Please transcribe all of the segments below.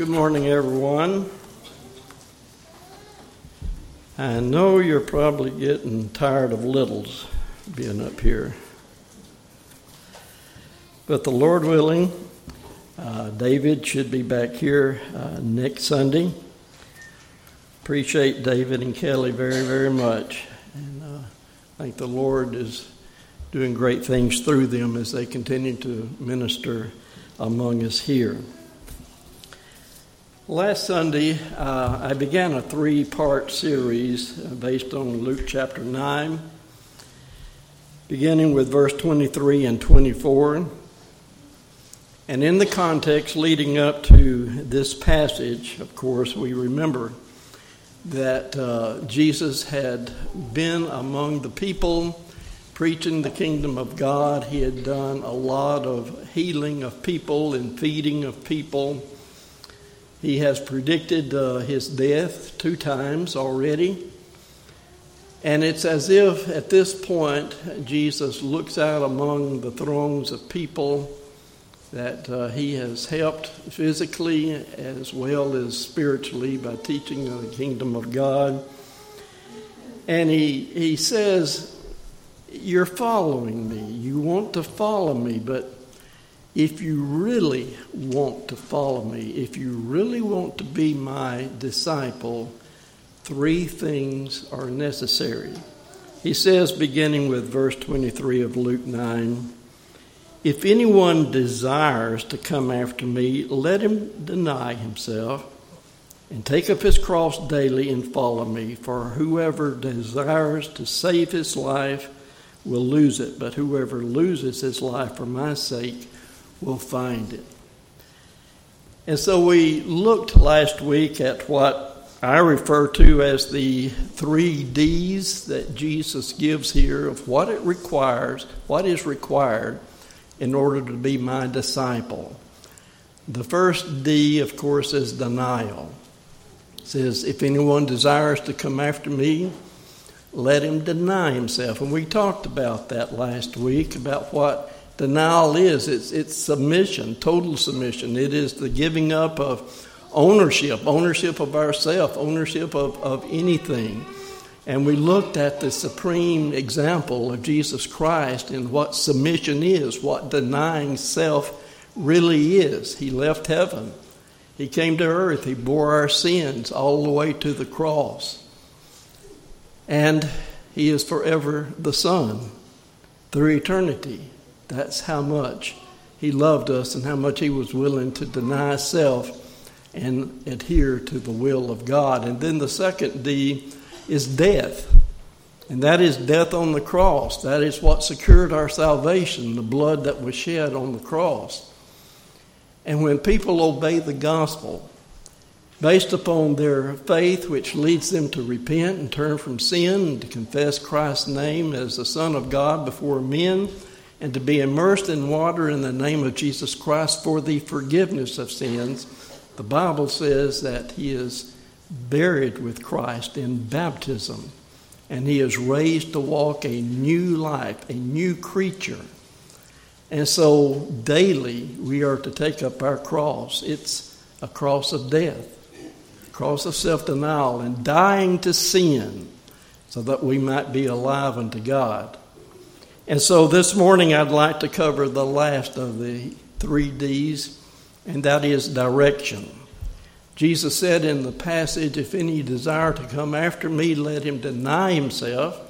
Good morning, everyone. I know you're probably getting tired of littles being up here. But the Lord willing, uh, David should be back here uh, next Sunday. Appreciate David and Kelly very, very much. And uh, I think the Lord is doing great things through them as they continue to minister among us here. Last Sunday, uh, I began a three part series based on Luke chapter 9, beginning with verse 23 and 24. And in the context leading up to this passage, of course, we remember that uh, Jesus had been among the people preaching the kingdom of God. He had done a lot of healing of people and feeding of people he has predicted uh, his death two times already. And it's as if at this point Jesus looks out among the throngs of people that uh, he has helped physically as well as spiritually by teaching the kingdom of God. And he, he says, You're following me. You want to follow me, but if you really want to follow me, if you really want to be my disciple, three things are necessary. He says, beginning with verse 23 of Luke 9, If anyone desires to come after me, let him deny himself and take up his cross daily and follow me. For whoever desires to save his life will lose it, but whoever loses his life for my sake will find it. And so we looked last week at what I refer to as the three D's that Jesus gives here of what it requires, what is required in order to be my disciple. The first D, of course, is denial. It says, If anyone desires to come after me, let him deny himself. And we talked about that last week, about what Denial is it's, it's submission, total submission. It is the giving up of ownership, ownership of ourself, ownership of, of anything. And we looked at the supreme example of Jesus Christ in what submission is, what denying self really is. He left heaven, He came to earth, He bore our sins all the way to the cross. And He is forever the Son through eternity. That's how much He loved us and how much He was willing to deny self and adhere to the will of God. And then the second D is death. And that is death on the cross. That is what secured our salvation, the blood that was shed on the cross. And when people obey the gospel, based upon their faith, which leads them to repent and turn from sin and to confess Christ's name as the Son of God before men, and to be immersed in water in the name of Jesus Christ for the forgiveness of sins, the Bible says that he is buried with Christ in baptism and he is raised to walk a new life, a new creature. And so daily we are to take up our cross. It's a cross of death, a cross of self denial, and dying to sin so that we might be alive unto God. And so this morning I'd like to cover the last of the three D's, and that is direction. Jesus said in the passage, If any desire to come after me, let him deny himself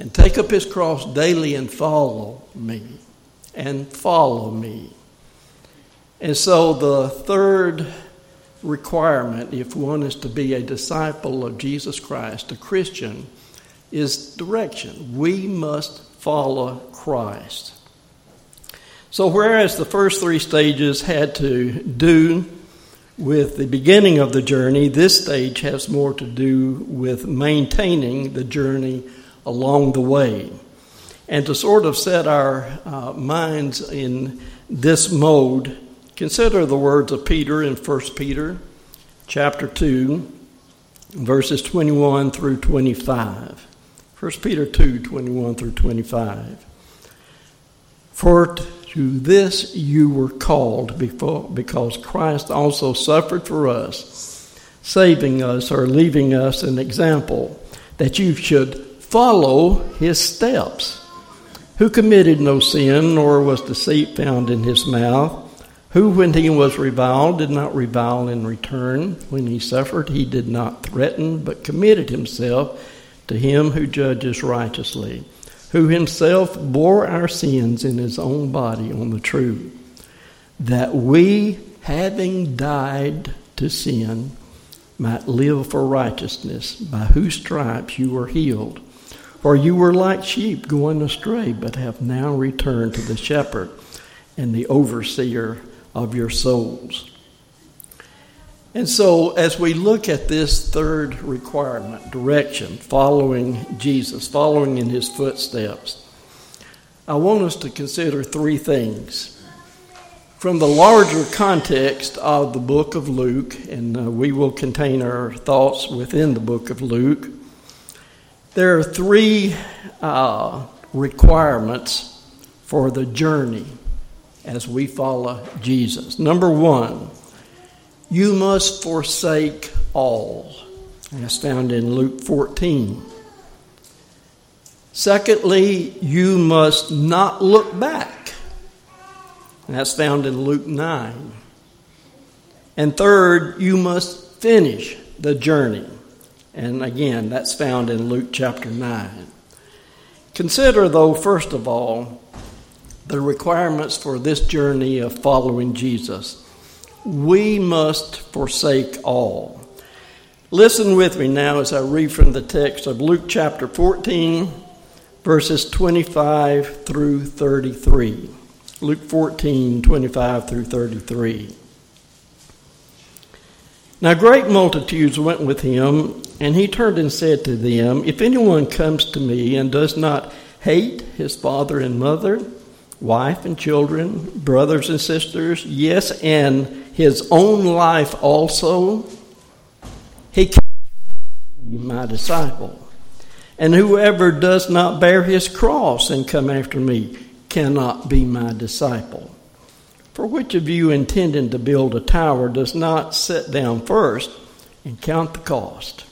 and take up his cross daily and follow me. And follow me. And so the third requirement, if one is to be a disciple of Jesus Christ, a Christian, is direction. We must follow Christ. So, whereas the first three stages had to do with the beginning of the journey, this stage has more to do with maintaining the journey along the way. And to sort of set our uh, minds in this mode, consider the words of Peter in 1 Peter chapter 2, verses 21 through 25. 1 Peter 2 21 through 25. For, To this you were called before, because Christ also suffered for us, saving us or leaving us an example that you should follow his steps. Who committed no sin, nor was deceit found in his mouth who, when he was reviled, did not revile in return. When he suffered, he did not threaten, but committed himself to him who judges righteously, who himself bore our sins in his own body on the tree, that we, having died to sin, might live for righteousness, by whose stripes you were healed. For you were like sheep going astray, but have now returned to the shepherd and the overseer of your souls. And so, as we look at this third requirement, direction, following Jesus, following in his footsteps, I want us to consider three things. From the larger context of the book of Luke, and uh, we will contain our thoughts within the book of Luke, there are three uh, requirements for the journey as we follow Jesus. Number one, you must forsake all. That's found in Luke 14. Secondly, you must not look back. That's found in Luke 9. And third, you must finish the journey. And again, that's found in Luke chapter 9. Consider, though, first of all, the requirements for this journey of following Jesus. We must forsake all. Listen with me now as I read from the text of Luke chapter 14, verses 25 through 33. Luke 14, 25 through 33. Now great multitudes went with him, and he turned and said to them, If anyone comes to me and does not hate his father and mother, wife and children, brothers and sisters, yes, and his own life also, he can be my disciple. And whoever does not bear his cross and come after me cannot be my disciple. For which of you intending to build a tower does not sit down first and count the cost,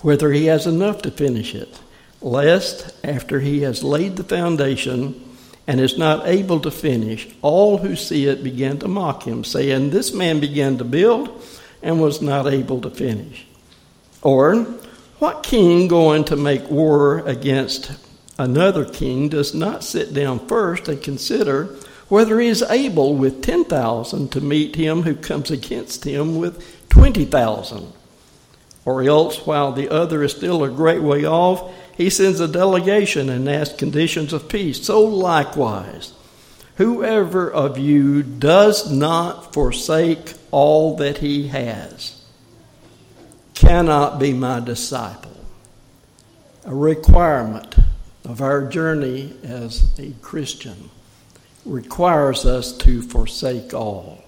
whether he has enough to finish it, lest after he has laid the foundation, and is not able to finish, all who see it begin to mock him, saying, This man began to build and was not able to finish. Or, what king going to make war against another king does not sit down first and consider whether he is able with 10,000 to meet him who comes against him with 20,000? Or else, while the other is still a great way off, he sends a delegation and asks conditions of peace. So likewise, whoever of you does not forsake all that he has cannot be my disciple. A requirement of our journey as a Christian requires us to forsake all.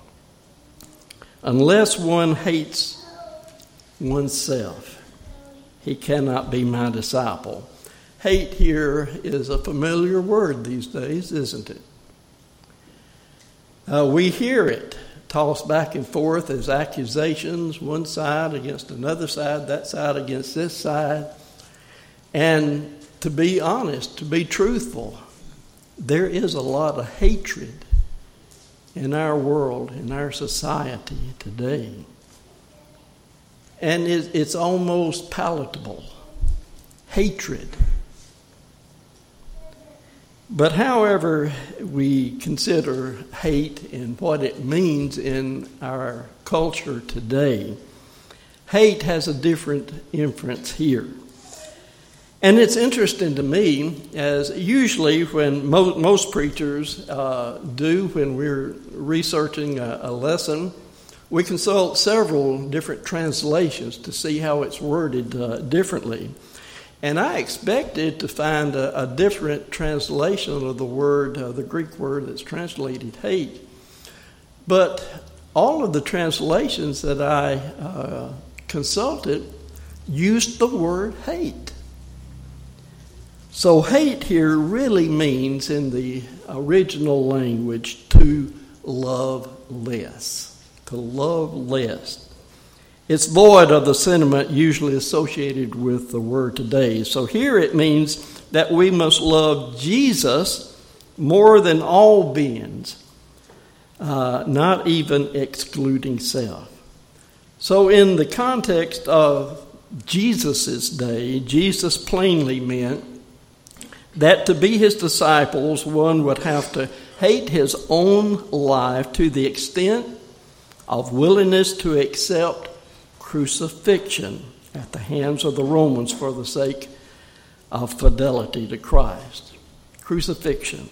Unless one hates oneself, he cannot be my disciple. Hate here is a familiar word these days, isn't it? Uh, we hear it tossed back and forth as accusations, one side against another side, that side against this side. And to be honest, to be truthful, there is a lot of hatred in our world, in our society today and it's almost palatable hatred. But however we consider hate and what it means in our culture today, hate has a different inference here. And it's interesting to me, as usually when mo- most preachers uh, do when we're researching a, a lesson, we consult several different translations to see how it's worded uh, differently. And I expected to find a, a different translation of the word, uh, the Greek word that's translated hate. But all of the translations that I uh, consulted used the word hate. So, hate here really means, in the original language, to love less. To love less. It's void of the sentiment usually associated with the word today. So, here it means that we must love Jesus more than all beings, uh, not even excluding self. So, in the context of Jesus' day, Jesus plainly meant that to be his disciples, one would have to hate his own life to the extent of willingness to accept crucifixion at the hands of the Romans for the sake of fidelity to Christ. Crucifixion.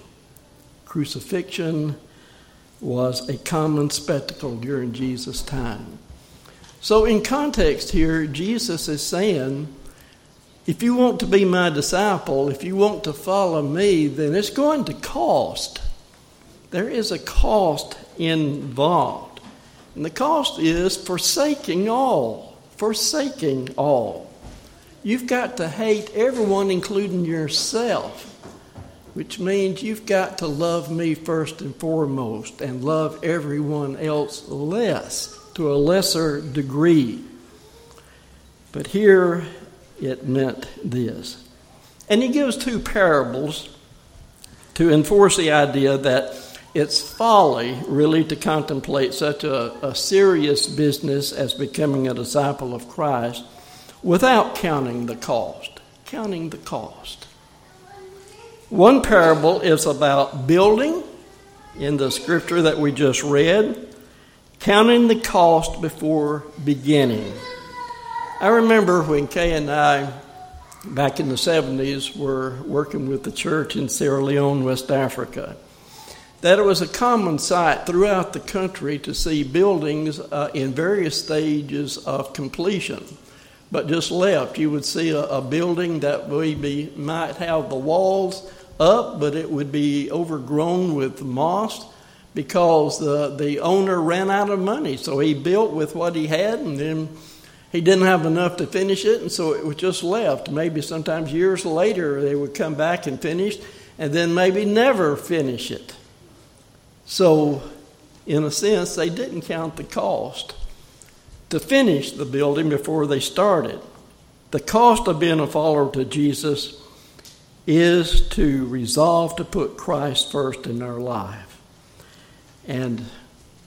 Crucifixion was a common spectacle during Jesus' time. So, in context here, Jesus is saying, if you want to be my disciple, if you want to follow me, then it's going to cost. There is a cost involved. And the cost is forsaking all. Forsaking all. You've got to hate everyone, including yourself, which means you've got to love me first and foremost and love everyone else less, to a lesser degree. But here it meant this. And he gives two parables to enforce the idea that it's folly, really, to contemplate such a, a, serious business as becoming a disciple of Christ without counting the cost. Counting the cost. One parable is about building in the scripture that we just read, counting the cost before beginning. I remember when Kay and I, back in the 70s, were working with the church in Sierra Leone, West Africa, that it was a common sight throughout the country to see buildings uh, in various stages of completion. But just left, you would see a, a building that maybe might have the walls up, but it would be overgrown with moss because the, the owner ran out of money. So he built with what he had and then he didn't have enough to finish it, and so it was just left. Maybe sometimes years later they would come back and finish, and then maybe never finish it. So, in a sense, they didn't count the cost to finish the building before they started. The cost of being a follower to Jesus is to resolve to put Christ first in our life. And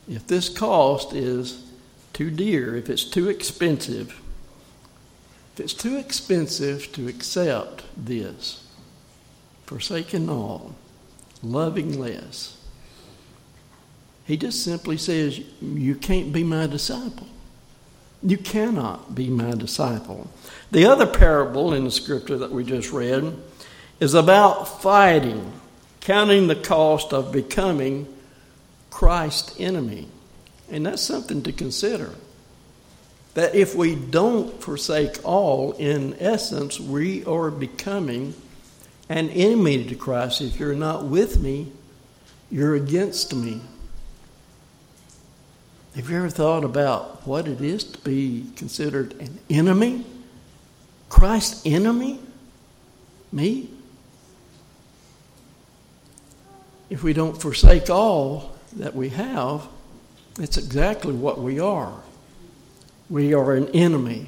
if this cost is too dear, if it's too expensive, if it's too expensive to accept this, forsaking all, loving less, he just simply says, You can't be my disciple. You cannot be my disciple. The other parable in the scripture that we just read is about fighting, counting the cost of becoming Christ's enemy. And that's something to consider. That if we don't forsake all, in essence, we are becoming an enemy to Christ. If you're not with me, you're against me. Have you ever thought about what it is to be considered an enemy? Christ's enemy? Me? If we don't forsake all that we have, it's exactly what we are. We are an enemy.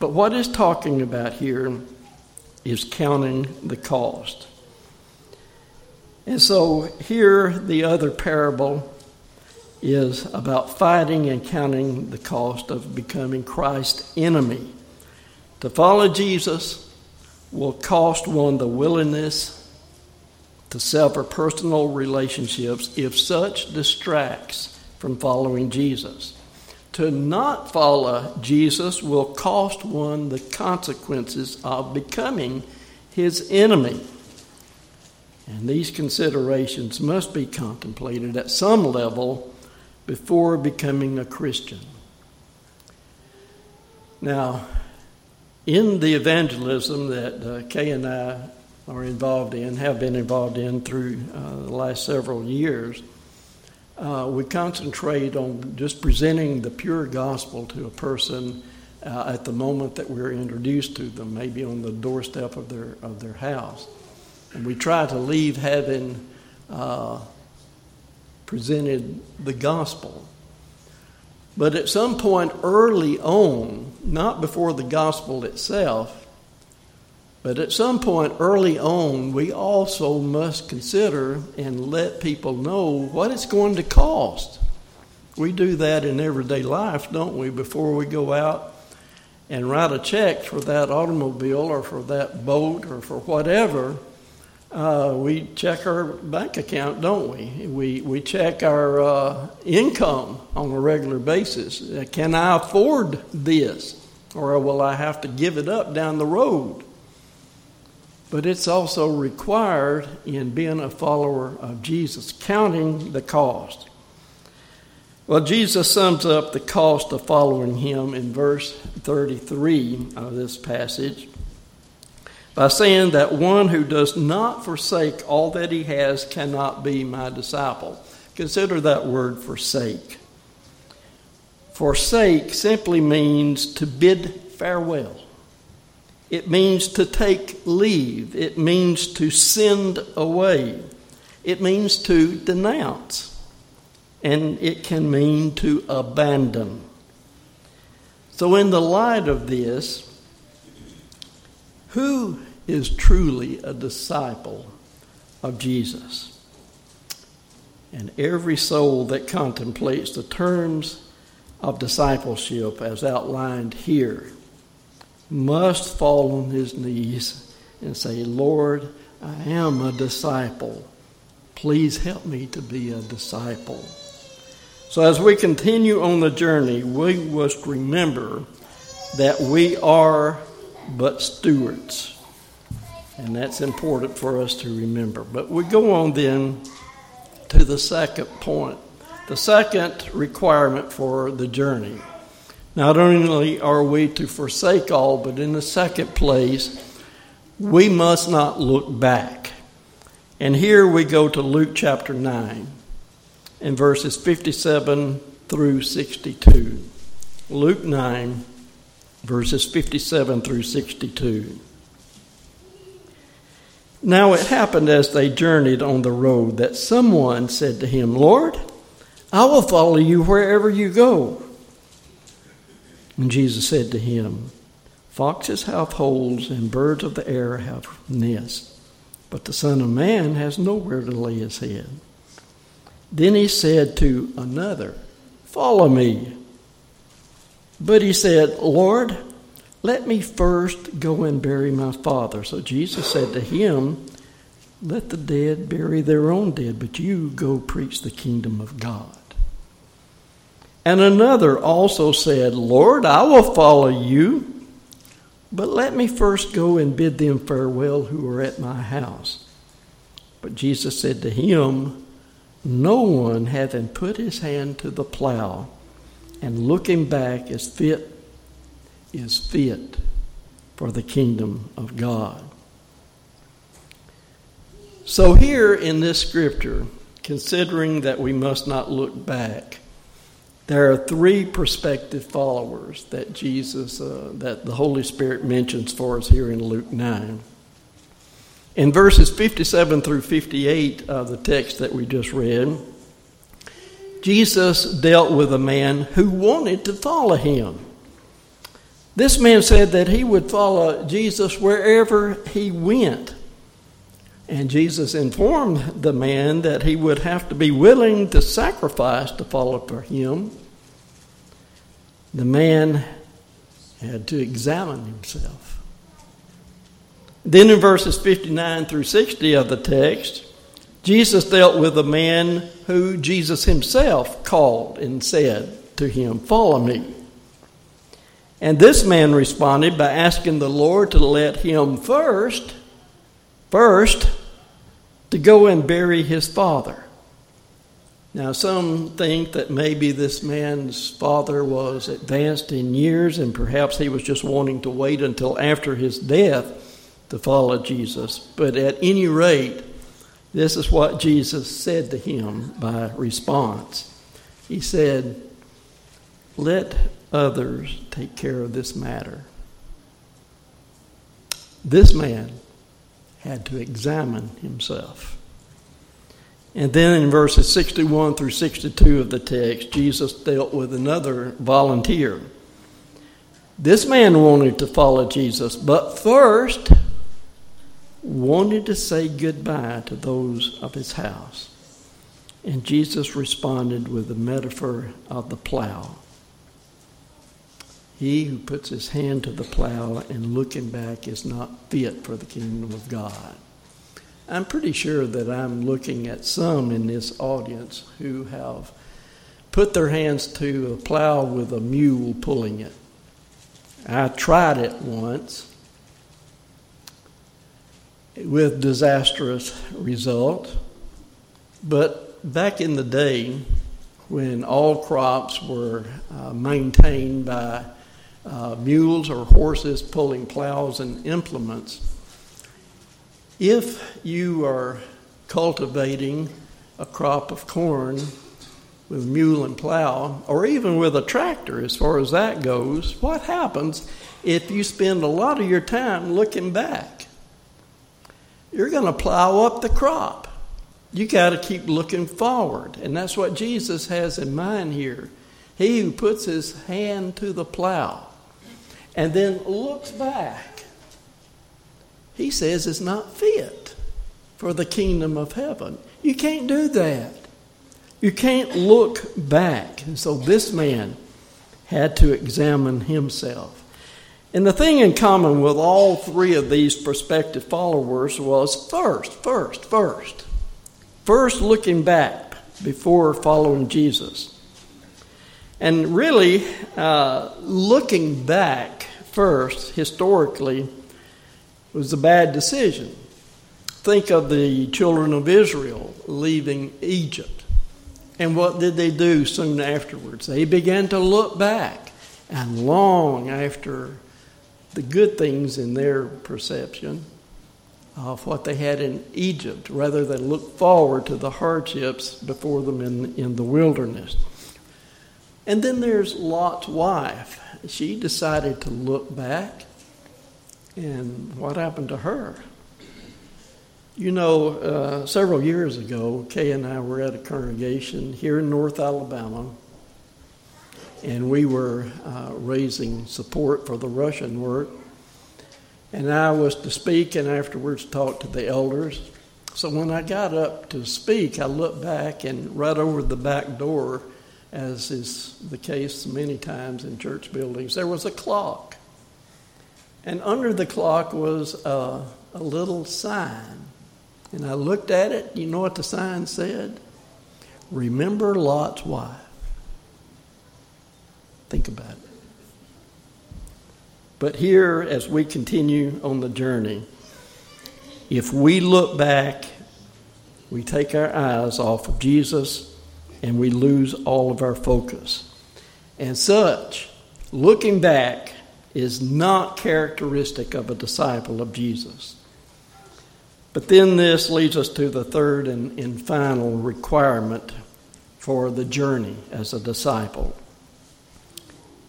But what is talking about here is counting the cost. And so here, the other parable is about fighting and counting the cost of becoming Christ's enemy. To follow Jesus will cost one the willingness to sever personal relationships if such distracts from following Jesus. To not follow Jesus will cost one the consequences of becoming his enemy. And these considerations must be contemplated at some level before becoming a Christian. Now, in the evangelism that uh, Kay and I are involved in, have been involved in through uh, the last several years, uh, we concentrate on just presenting the pure gospel to a person uh, at the moment that we're introduced to them, maybe on the doorstep of their, of their house. And we try to leave having uh, presented the gospel. But at some point early on, not before the gospel itself, but at some point early on, we also must consider and let people know what it's going to cost. We do that in everyday life, don't we? Before we go out and write a check for that automobile or for that boat or for whatever, uh, we check our bank account, don't we? We, we check our uh, income on a regular basis. Uh, can I afford this? Or will I have to give it up down the road? But it's also required in being a follower of Jesus, counting the cost. Well, Jesus sums up the cost of following him in verse 33 of this passage by saying that one who does not forsake all that he has cannot be my disciple. Consider that word forsake. Forsake simply means to bid farewell. It means to take leave. It means to send away. It means to denounce. And it can mean to abandon. So, in the light of this, who is truly a disciple of Jesus. And every soul that contemplates the terms of discipleship as outlined here must fall on his knees and say, Lord, I am a disciple. Please help me to be a disciple. So, as we continue on the journey, we must remember that we are but stewards. And that's important for us to remember. But we go on then to the second point. The second requirement for the journey. Not only are we to forsake all, but in the second place, we must not look back. And here we go to Luke chapter 9 and verses 57 through 62. Luke 9, verses 57 through 62. Now it happened as they journeyed on the road that someone said to him, Lord, I will follow you wherever you go. And Jesus said to him, Foxes have holes and birds of the air have nests, but the Son of Man has nowhere to lay his head. Then he said to another, Follow me. But he said, Lord, let me first go and bury my father. So Jesus said to him, Let the dead bury their own dead, but you go preach the kingdom of God. And another also said, Lord, I will follow you, but let me first go and bid them farewell who are at my house. But Jesus said to him, No one having put his hand to the plow and looking back is fit is fit for the kingdom of God. So, here in this scripture, considering that we must not look back, there are three prospective followers that Jesus, uh, that the Holy Spirit mentions for us here in Luke 9. In verses 57 through 58 of the text that we just read, Jesus dealt with a man who wanted to follow him. This man said that he would follow Jesus wherever he went. And Jesus informed the man that he would have to be willing to sacrifice to follow for him. The man had to examine himself. Then in verses 59 through 60 of the text, Jesus dealt with a man who Jesus himself called and said to him, Follow me. And this man responded by asking the Lord to let him first, first, to go and bury his father. Now, some think that maybe this man's father was advanced in years and perhaps he was just wanting to wait until after his death to follow Jesus. But at any rate, this is what Jesus said to him by response. He said, Let others take care of this matter. This man had to examine himself. And then in verses 61 through 62 of the text, Jesus dealt with another volunteer. This man wanted to follow Jesus, but first wanted to say goodbye to those of his house. And Jesus responded with the metaphor of the plow. He who puts his hand to the plow and looking back is not fit for the kingdom of God. I'm pretty sure that I'm looking at some in this audience who have put their hands to a plow with a mule pulling it. I tried it once with disastrous result, but back in the day when all crops were uh, maintained by uh, mules or horses pulling plows and implements. If you are cultivating a crop of corn with mule and plow, or even with a tractor, as far as that goes, what happens if you spend a lot of your time looking back? You're going to plow up the crop. You got to keep looking forward. And that's what Jesus has in mind here. He who puts his hand to the plow and then looks back, he says it's not fit for the kingdom of heaven. You can't do that. You can't look back. And so this man had to examine himself. And the thing in common with all three of these prospective followers was first, first, first. First looking back before following Jesus. And really, uh, looking back first, historically, was a bad decision. Think of the children of Israel leaving Egypt. And what did they do soon afterwards? They began to look back and long after the good things in their perception of what they had in Egypt rather than look forward to the hardships before them in, in the wilderness. And then there's Lot's wife she decided to look back. And what happened to her? You know, uh, several years ago, Kay and I were at a congregation here in North Alabama, and we were uh, raising support for the Russian work. And I was to speak and afterwards talk to the elders. So when I got up to speak, I looked back, and right over the back door, as is the case many times in church buildings, there was a clock. And under the clock was a, a little sign. And I looked at it. You know what the sign said? Remember Lot's wife. Think about it. But here, as we continue on the journey, if we look back, we take our eyes off of Jesus and we lose all of our focus. And such, looking back, is not characteristic of a disciple of Jesus. But then this leads us to the third and, and final requirement for the journey as a disciple.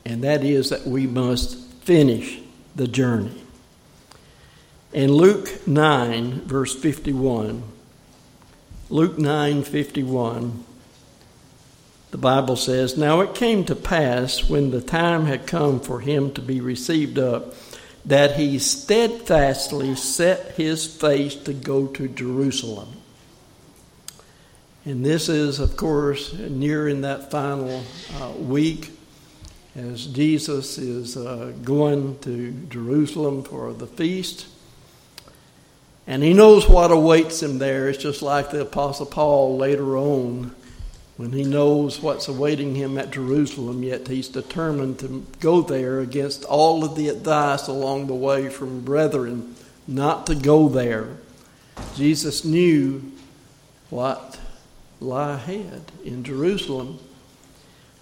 And that is that we must finish the journey. In Luke 9, verse 51, Luke 9 51, the Bible says, Now it came to pass when the time had come for him to be received up, that he steadfastly set his face to go to Jerusalem. And this is, of course, near in that final uh, week as Jesus is uh, going to Jerusalem for the feast. And he knows what awaits him there. It's just like the Apostle Paul later on when he knows what's awaiting him at Jerusalem, yet he's determined to go there against all of the advice along the way from brethren not to go there. Jesus knew what lie ahead in Jerusalem.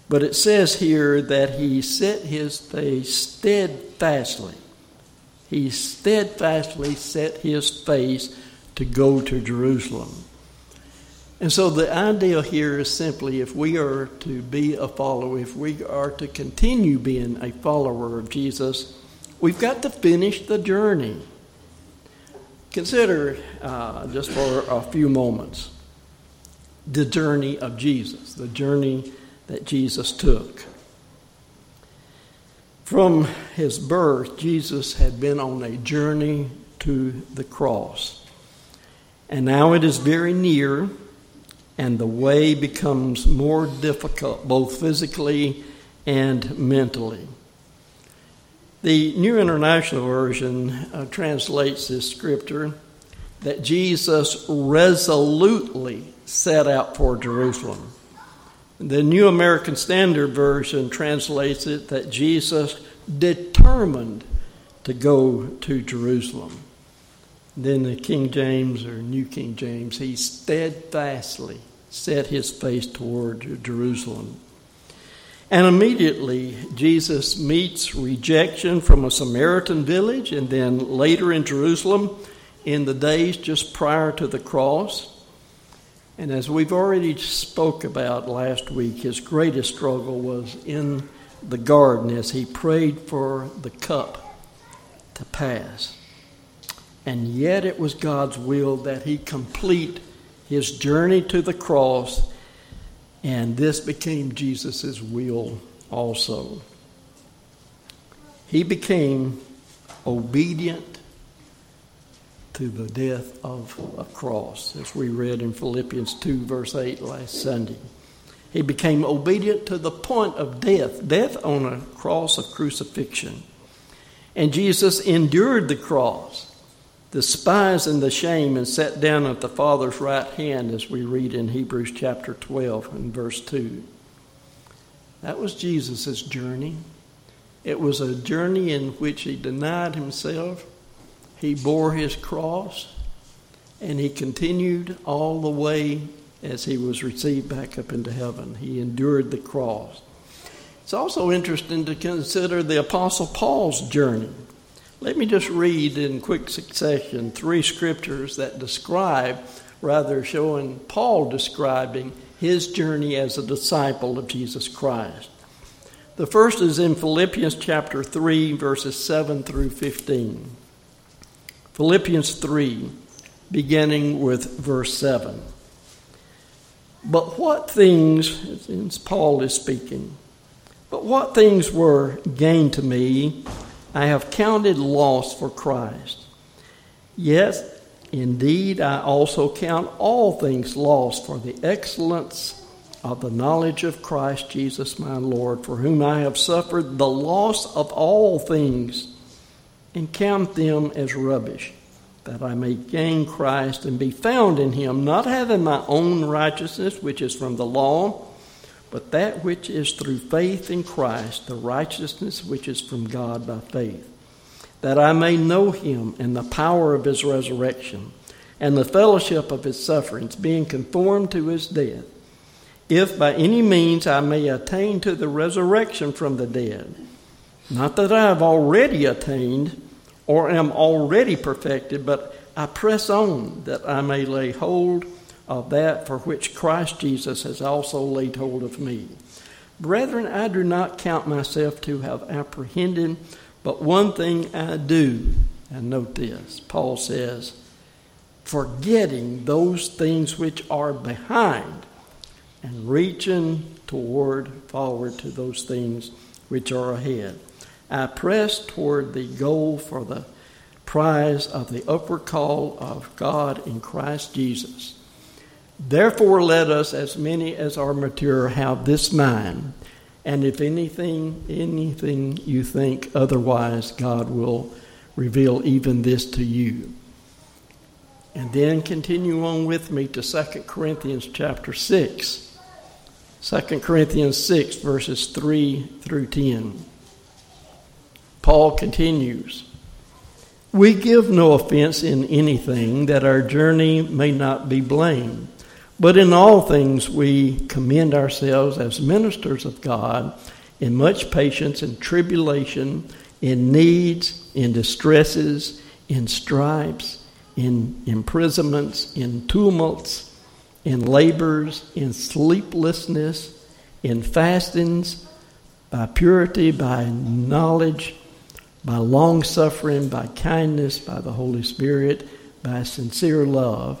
But it says here that he set his face steadfastly. He steadfastly set his face to go to Jerusalem. And so the idea here is simply if we are to be a follower, if we are to continue being a follower of Jesus, we've got to finish the journey. Consider, uh, just for a few moments, the journey of Jesus, the journey that Jesus took. From his birth, Jesus had been on a journey to the cross. And now it is very near, and the way becomes more difficult, both physically and mentally. The New International Version uh, translates this scripture that Jesus resolutely set out for Jerusalem. The New American Standard Version translates it that Jesus determined to go to Jerusalem. Then the King James or New King James, he steadfastly set his face toward Jerusalem. And immediately, Jesus meets rejection from a Samaritan village and then later in Jerusalem in the days just prior to the cross. And as we've already spoke about last week, his greatest struggle was in the garden as he prayed for the cup to pass. And yet it was God's will that he complete his journey to the cross, and this became Jesus' will also. He became obedient to the death of a cross, as we read in Philippians 2, verse 8 last Sunday. He became obedient to the point of death, death on a cross of crucifixion. And Jesus endured the cross, despising the shame, and sat down at the Father's right hand, as we read in Hebrews chapter 12 and verse 2. That was Jesus' journey. It was a journey in which he denied himself he bore his cross and he continued all the way as he was received back up into heaven. He endured the cross. It's also interesting to consider the Apostle Paul's journey. Let me just read in quick succession three scriptures that describe, rather showing Paul describing his journey as a disciple of Jesus Christ. The first is in Philippians chapter 3, verses 7 through 15. Philippians 3, beginning with verse 7. But what things, Paul is speaking, but what things were gained to me, I have counted loss for Christ. Yes, indeed, I also count all things lost for the excellence of the knowledge of Christ Jesus my Lord, for whom I have suffered the loss of all things and count them as rubbish, that I may gain Christ and be found in him, not having my own righteousness, which is from the law, but that which is through faith in Christ, the righteousness which is from God by faith, that I may know him and the power of his resurrection, and the fellowship of his sufferings, being conformed to his death, if by any means I may attain to the resurrection from the dead. Not that I have already attained or am already perfected, but I press on that I may lay hold of that for which Christ Jesus has also laid hold of me. Brethren, I do not count myself to have apprehended, but one thing I do, and note this Paul says, forgetting those things which are behind and reaching toward forward to those things which are ahead. I press toward the goal for the prize of the upward call of God in Christ Jesus. Therefore, let us, as many as are mature, have this mind. And if anything, anything you think otherwise, God will reveal even this to you. And then continue on with me to 2 Corinthians chapter 6. 2 Corinthians 6, verses 3 through 10. Paul continues We give no offense in anything that our journey may not be blamed, but in all things we commend ourselves as ministers of God in much patience and tribulation, in needs, in distresses, in stripes, in imprisonments, in tumults, in labors, in sleeplessness, in fastings, by purity, by knowledge, by long suffering, by kindness, by the Holy Spirit, by sincere love,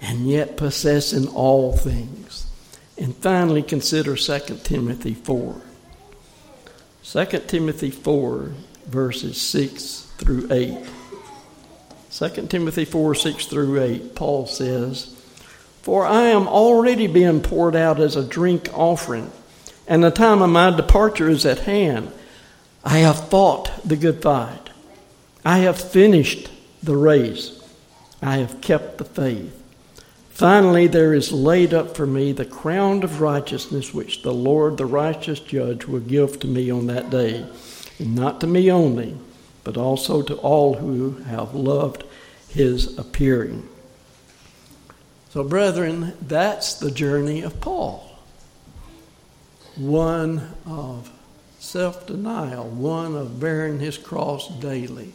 and yet possessing all things. And finally, consider 2 Timothy 4. 2 Timothy 4, verses 6 through 8. 2 Timothy 4, 6 through 8, Paul says, For I am already being poured out as a drink offering, and the time of my departure is at hand. I have fought the good fight. I have finished the race. I have kept the faith. Finally, there is laid up for me the crown of righteousness, which the Lord, the righteous judge, will give to me on that day, and not to me only, but also to all who have loved his appearing. So, brethren, that's the journey of Paul one of self denial, one of bearing his cross daily,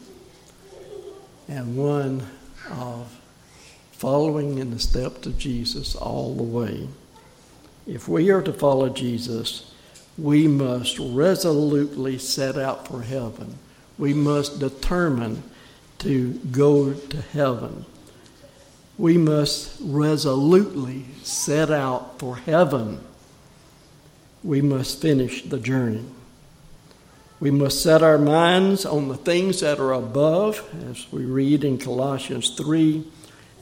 and one of following in the steps of Jesus all the way. If we are to follow Jesus, we must resolutely set out for heaven. We must determine to go to heaven. We must resolutely set out for heaven. We must finish the journey. We must set our minds on the things that are above, as we read in Colossians 3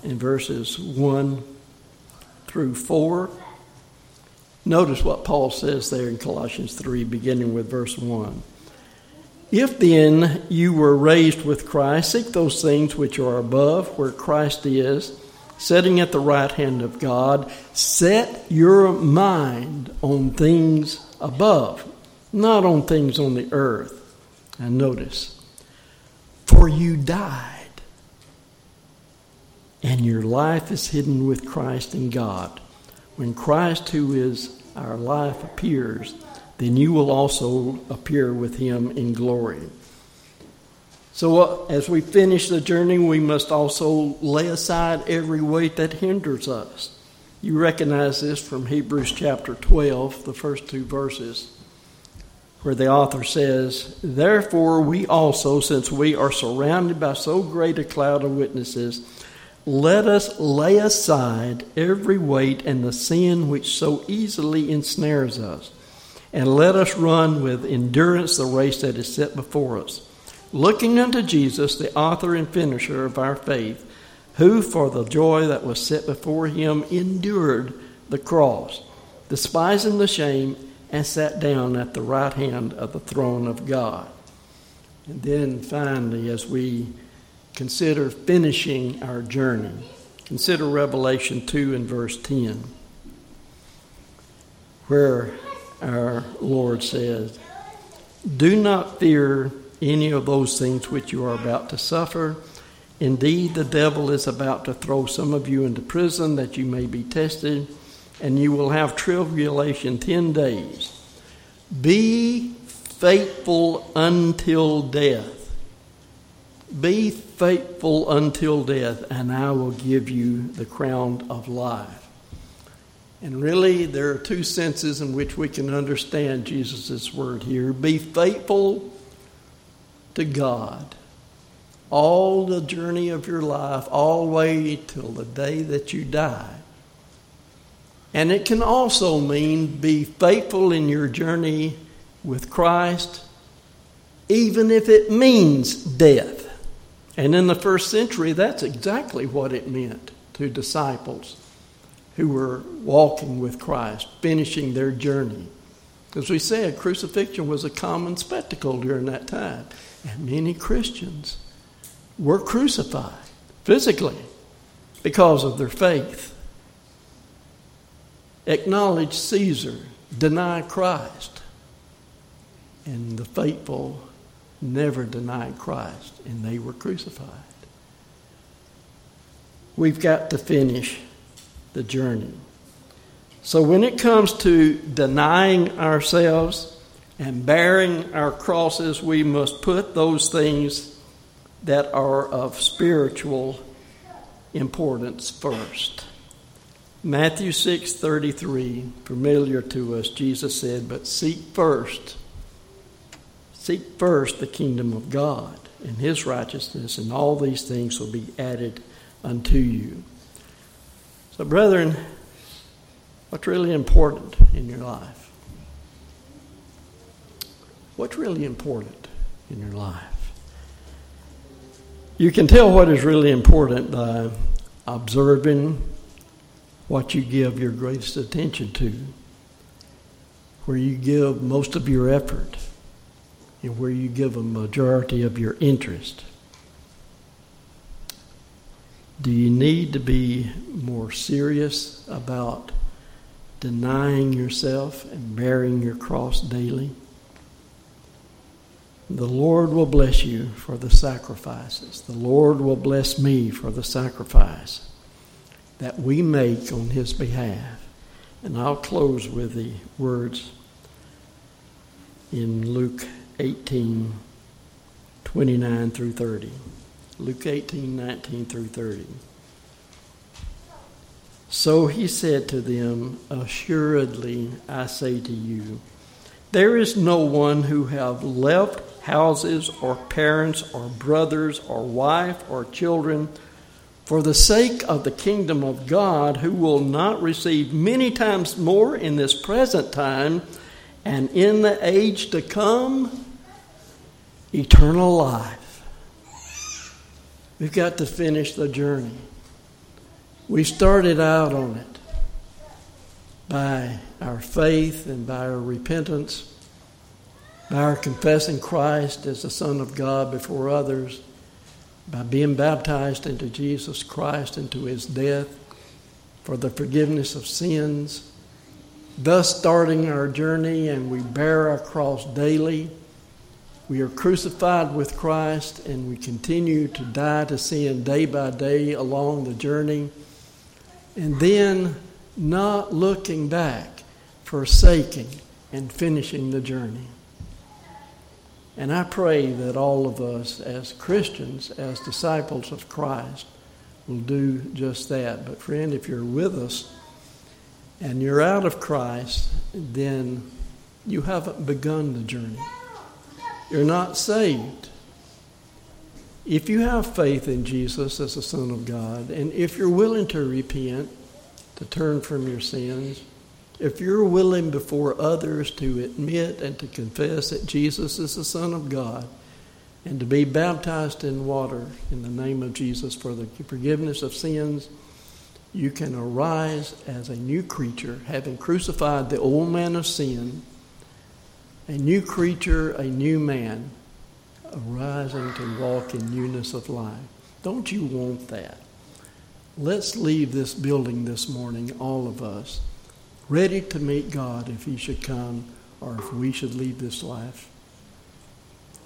in verses 1 through 4. Notice what Paul says there in Colossians 3, beginning with verse 1. If then you were raised with Christ, seek those things which are above, where Christ is, sitting at the right hand of God. Set your mind on things above, not on things on the earth. And notice, for you died and your life is hidden with Christ in God. When Christ, who is our life, appears, then you will also appear with him in glory. So, uh, as we finish the journey, we must also lay aside every weight that hinders us. You recognize this from Hebrews chapter 12, the first two verses, where the author says, Therefore, we also, since we are surrounded by so great a cloud of witnesses, let us lay aside every weight and the sin which so easily ensnares us, and let us run with endurance the race that is set before us, looking unto Jesus, the author and finisher of our faith, who for the joy that was set before him endured the cross, despising the shame, and sat down at the right hand of the throne of God. And then finally, as we consider finishing our journey. Consider Revelation 2 and verse 10, where our Lord says, Do not fear any of those things which you are about to suffer. Indeed, the devil is about to throw some of you into prison that you may be tested, and you will have tribulation ten days. Be faithful until death be faithful until death, and I will give you the crown of life. And really, there are two senses in which we can understand Jesus' word here. Be faithful to God all the journey of your life, all the way till the day that you die. And it can also mean be faithful in your journey with Christ, even if it means death. And in the first century, that's exactly what it meant to disciples who were walking with Christ, finishing their journey. As we said, crucifixion was a common spectacle during that time. And many Christians were crucified physically because of their faith. acknowledge Caesar, deny Christ. And the faithful never denied Christ, and they were crucified. We've got to finish the journey. So when it comes to denying ourselves and bearing our crosses, we must put those things that are of spiritual importance first. Matthew 6:33, familiar to us, Jesus said, "But seek first seek first the kingdom of God and his righteousness, and all these things will be added unto you." So, brethren, what's really important in your life? What's really important in your life? You can tell what is really important by observing what you give your greatest attention to, where you give most of your effort, and where you give a majority of your interest. Do you need to be more serious about denying yourself and bearing your cross daily? The Lord will bless you for the sacrifices. The Lord will bless me for the sacrifice that we make on His behalf. And I'll close with the words in Luke 18 29 through 30. Luke 18 19 through 30. So he said to them, Assuredly, I say to you, there is no one who have left houses or parents or brothers or wife or children for the sake of the kingdom of God, who will not receive many times more in this present time and in the age to come eternal life. We've got to finish the journey. We started out on it by our faith and by our repentance, by our confessing Christ as the Son of God before others by being baptized into Jesus Christ, into his death for the forgiveness of sins, thus starting our journey, and we bear our cross daily. We are crucified with Christ, and we continue to die to sin day by day along the journey, and then not looking back, forsaking and finishing the journey. And I pray that all of us, as Christians, as disciples of Christ, will do just that. But, friend, if you're with us and you're out of Christ, then you haven't begun the journey. You're not saved. If you have faith in Jesus as the Son of God, and if you're willing to repent, to turn from your sins, if you're willing before others to admit and to confess that Jesus is the Son of God and to be baptized in water in the name of Jesus for the forgiveness of sins, you can arise as a new creature, having crucified the old man of sin, a new creature, a new man, arising to walk in newness of life. Don't you want that? Let's leave this building this morning, all of us ready to meet God if He should come or if we should leave this life.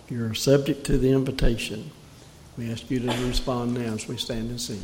You're subject to the invitation. We ask you to respond now as we stand and sing.